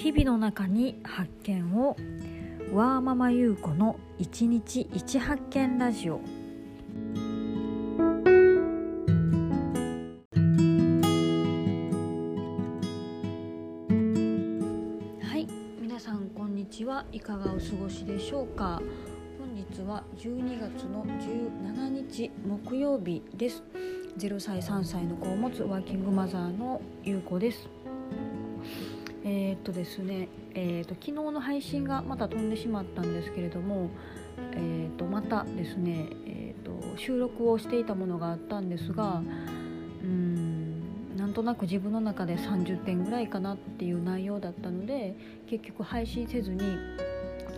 日々の中に発見をワーママ優子の一日一発見ラジオ。はい皆さんこんにちは。いかがお過ごしでしょうか？本日は12月の17日木曜日です。0歳3歳の子を持つワーキングマザーの優子です。えー、っとですね、えー、っと昨日の配信がまた飛んでしまったんですけれども、えー、っとまたですね、えっと収録をしていたものがあったんですがうんなんとなく自分の中で30点ぐらいかなっていう内容だったので結局配信せずに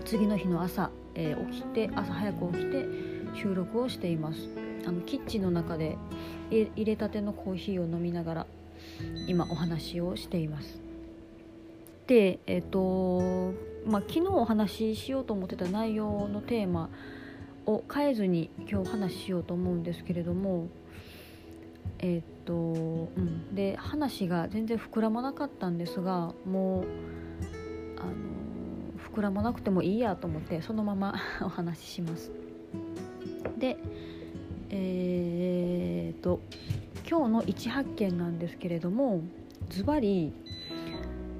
次の日の朝、え起きて朝早く起きて収録をしています。あのキッチンの中で入れたてのコーヒーを飲みながら今お話をしています。でえっ、とまあ昨日お話ししようと思ってた内容のテーマを変えずに今日お話ししようと思うんですけれどもえっ、とうん。で話が全然膨らまなかったんですがもうあの膨らまなくてもいいやと思ってそのまま お話しします。でえー、と今日の一発見なんですけれどもズバリ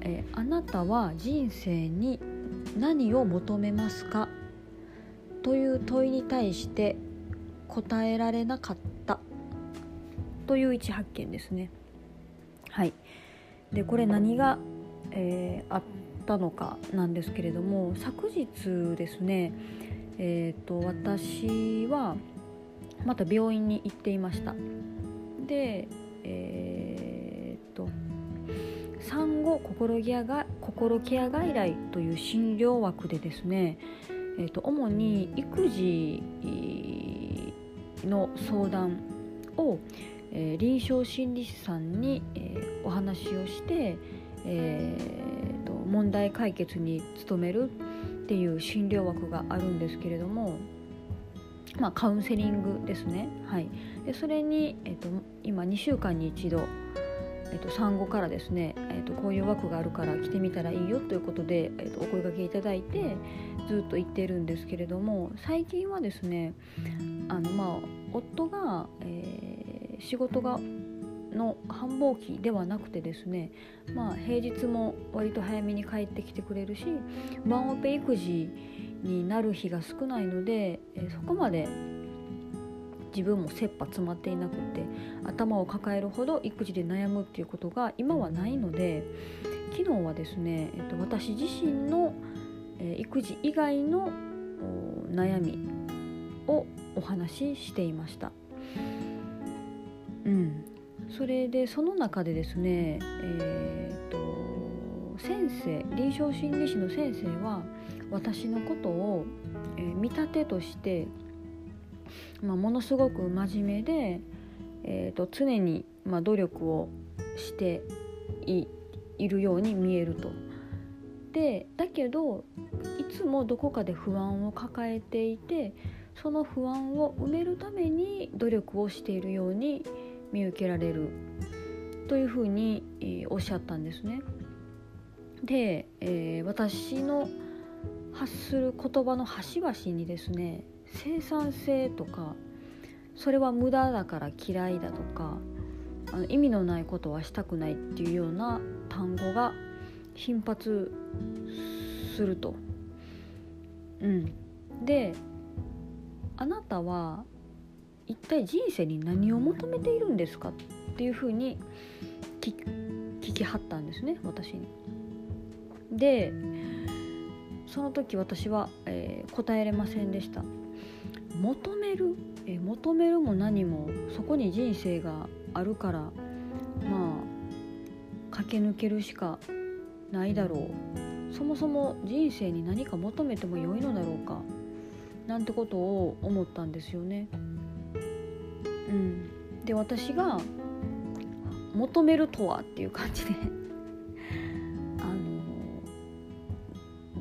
えー、あなたは人生に何を求めますか?」という問いに対して答えられなかったという一発見ですね。はい、でこれ何が、えー、あったのかなんですけれども昨日ですね、えーと、私はまた病院に行っていました。で、えー、っと産後心ケアが心ケア外来という診療枠でですね、えーと、主に育児の相談を、えー、臨床心理士さんに、えー、お話をして、えーと、問題解決に努めるっていう診療枠があるんですけれども、まあ、カウンセリングですね。はい、でそれに、えーと今2週間に一度えっと、産後からですね、えっと、こういう枠があるから来てみたらいいよということで、えっと、お声掛けいただいてずっと行ってるんですけれども最近はですねあの、まあ、夫が、えー、仕事がの繁忙期ではなくてですね、まあ、平日も割と早めに帰ってきてくれるしワンオペ育児になる日が少ないので、えー、そこまで自分も切羽詰まっていなくて頭を抱えるほど育児で悩むっていうことが今はないので昨日はですね、えっと、私自身の、えー、育児以外の悩みをお話ししていました。うん、それでその中でですね、えーと、先生臨床心理士の先生は私のことを、えー、見立てとしてまあ、ものすごく真面目で、えー、と常に、ま、努力をしているように見えると。でだけどいつもどこかで不安を抱えていてその不安を埋めるために努力をしているように見受けられるというふうに、えー、おっしゃったんですね。で、えー、私の発する言葉の端々にですね生産性とかそれは無駄だから嫌いだとかあの意味のないことはしたくないっていうような単語が頻発すると。うん、であなたは一体人生に何を求めているんですかっていうふうに聞きはったんですね私に。でその時私は、えー、答えれませんでした。求める？え求めるも何もそこに人生があるからまあ駆け抜けるしかないだろうそもそも人生に何か求めてもよいのだろうか？なんてことを思ったんですよね。うん、で私が求めるとはっていう感じで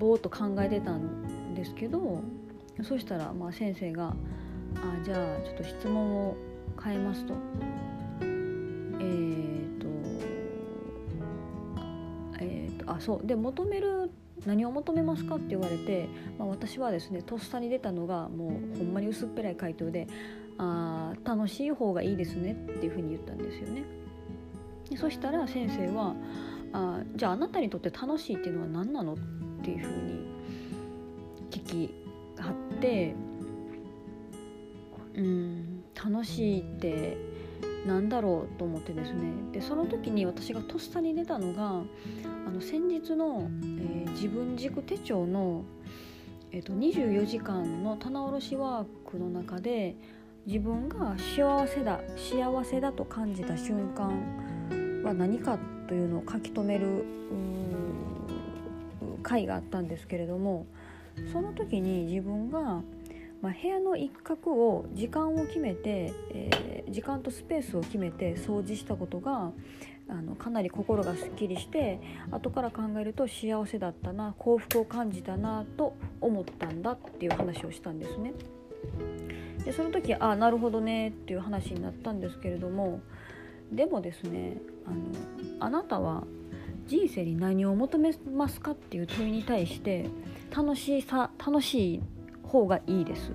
ぼーっと考えてたんですけどそしたらまあ先生が「あじゃあちょっと質問を変えますと」え、ー、とえ、ー、とあそうで求める何を求めますか？って言われて、まあ、私はですねとっさに出たのがもうほんまに薄っぺらい回答であ楽しい方がいいですねっていうふうに言ったんですよね。でそしたら先生はあじゃああなたにとって楽しいっていうのは何なの？っていうふうに聞きはってうん楽しいってなんだろうと思ってですね。でその時に私がとっさに出たのがあの先日の、えー、自分軸手帳の、えーと、24時間の棚卸しワークの中で自分が幸せだ幸せだと感じた瞬間は何かというのを書き留める回があったんですけれどもその時に自分がまあ、部屋の一角を時間を決めて、えー、時間とスペースを決めて掃除したことがあのかなり心がすっきりして後から考えると幸せだったな幸福を感じたなと思ったんだっていう話をしたんですね。でその時ああなるほどねっていう話になったんですけれどもでもですねあのあなたは人生に何を求めますかっていう問いに対して楽しさ楽しい方がいいです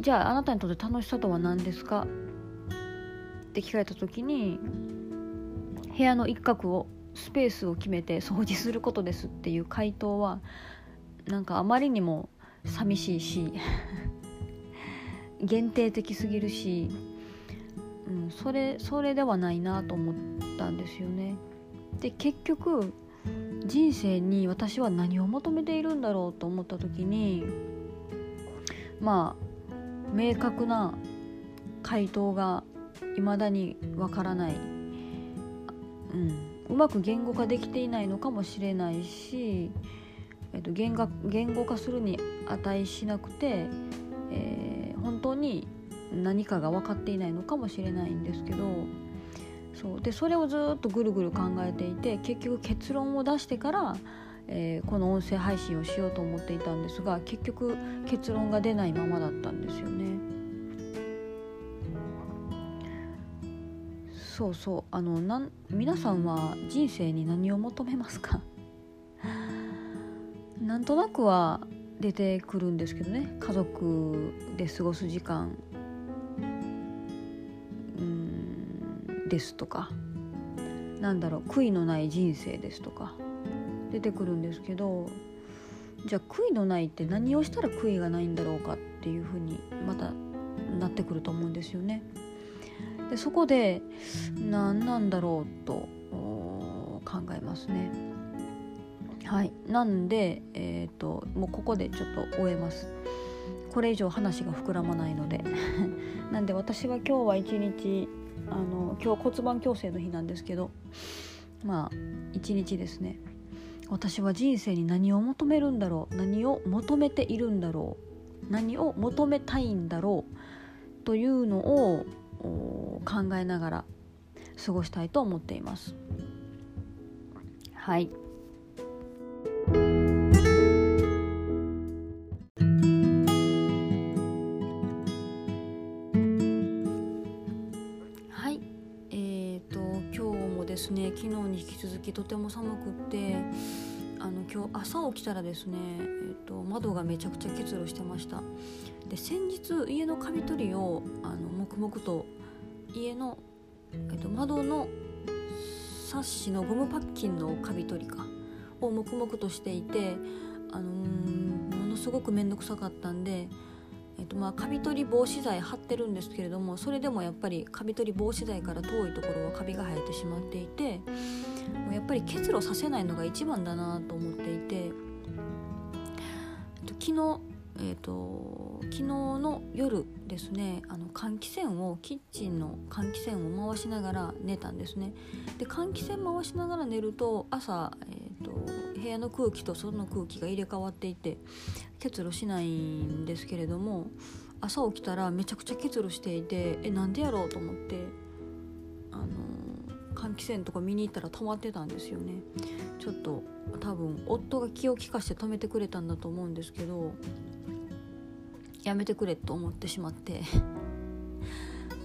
じゃああなたにとって楽しさとは何ですか？って聞かれた時に部屋の一角をスペースを決めて掃除することですっていう回答はなんかあまりにも寂しいし 限定的すぎるし、うん、それそれではないなと思ったんですよね。で結局人生に私は何を求めているんだろうと思った時にまあ明確な回答が未だにわからない、うん、うまく言語化できていないのかもしれないし、えっと、言語言語化するに値しなくて、えー、本当に何かが分かっていないのかもしれないんですけどそう。でそれをずっとぐるぐる考えていて結局結論を出してからえー、この音声配信をしようと思っていたんですが結局結論が出ないままだったんですよね。そうそう。あのなん皆さんは人生に何を求めますか？なんとなくは出てくるんですけどね。家族で過ごす時間。ですとかなんだろう悔いのない人生ですとか出てくるんですけどじゃあ悔いのないって何をしたら悔いがないんだろうかっていうふうにまたなってくると思うんですよね。でそこで何なんだろうと考えますね。はい、なんで、えーと、もうここでちょっと終えます。これ以上話が膨らまないので なんで私は今日は一日あの今日骨盤矯正の日なんですけどまあ一日ですね私は人生に何を求めるんだろう何を求めているんだろう何を求めたいんだろうというのを考えながら過ごしたいと思っています。はいですね昨日に引き続きとても寒くってあの今日朝起きたらですね、えーと、窓がめちゃくちゃ結露してました。で先日家のカビ取りをあの黙々と家の、えーと、窓のサッシのゴムパッキンのカビ取りかを黙々としていて、あの、ものすごく面倒くさかったんでえっとまあ、カビ取り防止剤貼ってるんですけれどもそれでもやっぱりカビ取り防止剤から遠いところはカビが生えてしまっていてもうやっぱり結露させないのが一番だなと思っていて、えっと、昨日えーと、昨日の夜ですねあの換気扇をキッチンの換気扇を回しながら寝たんですね。で換気扇回しながら寝ると朝、えーと部屋の空気と外の空気が入れ替わっていて結露しないんですけれども朝起きたらめちゃくちゃ結露していてえなんでやろうと思ってあの換気扇とか見に行ったら止まってたんですよね。ちょっと多分夫が気を利かして止めてくれたんだと思うんですけどやめてくれと思ってしまって。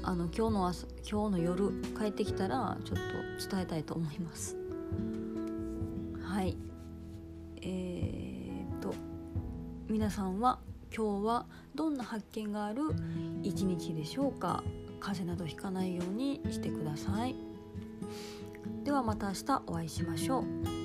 あの今日の朝今日の夜帰ってきたらちょっと伝えたいと思います。皆さんは今日はどんな発見がある一日でしょうか？風邪などひかないようにしてください。ではまた明日お会いしましょう。